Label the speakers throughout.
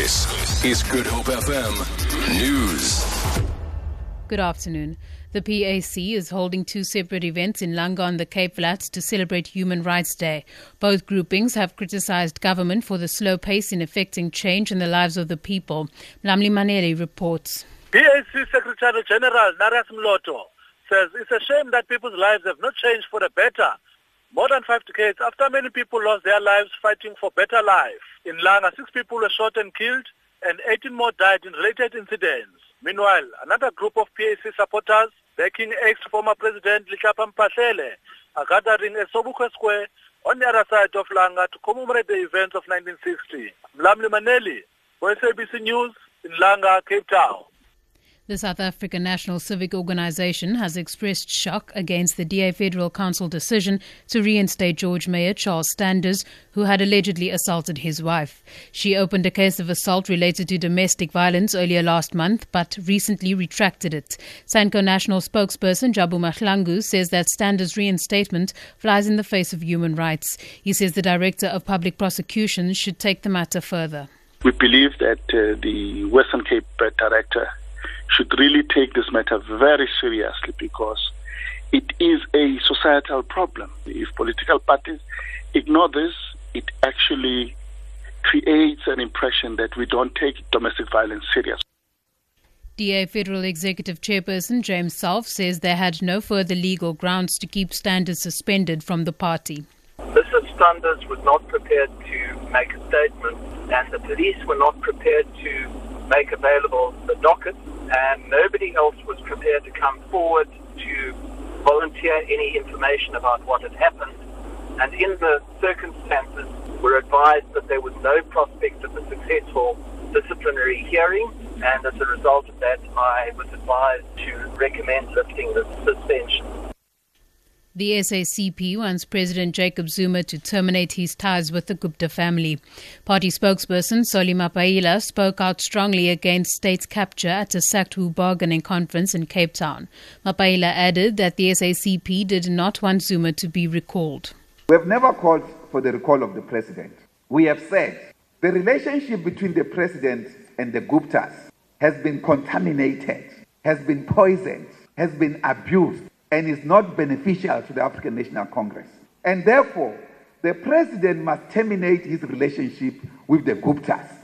Speaker 1: This is Good Hope FM News.
Speaker 2: Good afternoon. The PAC is holding two separate events in Langa on the Cape Flats to celebrate Human Rights Day. Both groupings have criticized government for the slow pace in effecting change in the lives of the people. Mlamli Maneli reports.
Speaker 3: PAC Secretary General Narius Moloto says it's a shame that people's lives have not changed for the better. More than five decades after many people lost their lives fighting for better life. In Langa, six people were shot and killed and 18 more died in related incidents. Meanwhile, another group of PAC supporters backing ex-former President Letlhapa Mphahlele are gathering at Sobukwe Square on the other side of Langa to commemorate the events of 1960. Mlamli Maneli, for SABC News in Langa, Cape Town.
Speaker 2: The South African National Civic Organization has expressed shock against the DA Federal Council decision to reinstate George Mayor Charles Standers, who had allegedly assaulted his wife. She opened a case of assault related to domestic violence earlier last month, but recently retracted it. SANCO National spokesperson Jabu Mahlangu says that Standers' reinstatement flies in the face of human rights. He says the Director of Public Prosecutions should take the matter further.
Speaker 4: We believe that uh, the Western Cape Director should really take this matter very seriously because it is a societal problem. If political parties ignore this, it actually creates an impression that we don't take domestic violence seriously.
Speaker 2: DA Federal Executive Chairperson James Selfe says they had no further legal grounds to keep Standers suspended from the party.
Speaker 5: Mr. Standers was not prepared to make a statement, and the police were not prepared to make available the docket and nobody else was prepared to come forward to volunteer any information about what had happened. And in the circumstances, we're advised that there was no prospect of a successful disciplinary hearing, and as a result of that, I was advised to recommend lifting the suspension.
Speaker 2: The SACP wants President Jacob Zuma to terminate his ties with the Gupta family. Party spokesperson Solly Mapaila spoke out strongly against state capture at a SACTWU bargaining conference in Cape Town. Mapaila added that the SACP did not want Zuma to be recalled.
Speaker 6: We have never called for the recall of the president. We have said the relationship between the president and the Guptas has been contaminated, has been poisoned, has been abused and is not beneficial to the African National Congress. And therefore, the president must terminate his relationship with the Guptas.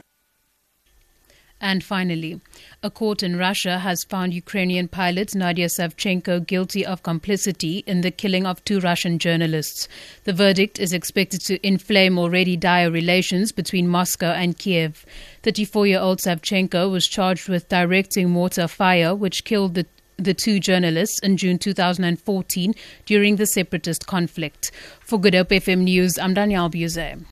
Speaker 2: And finally, a court in Russia has found Ukrainian pilot Nadia Savchenko guilty of complicity in the killing of two Russian journalists. The verdict is expected to inflame already dire relations between Moscow and Kiev. 34 year old Savchenko was charged with directing mortar fire, which killed the the two journalists in June 2014 during the separatist conflict. For Good Hope FM News, I'm Danielle Buse.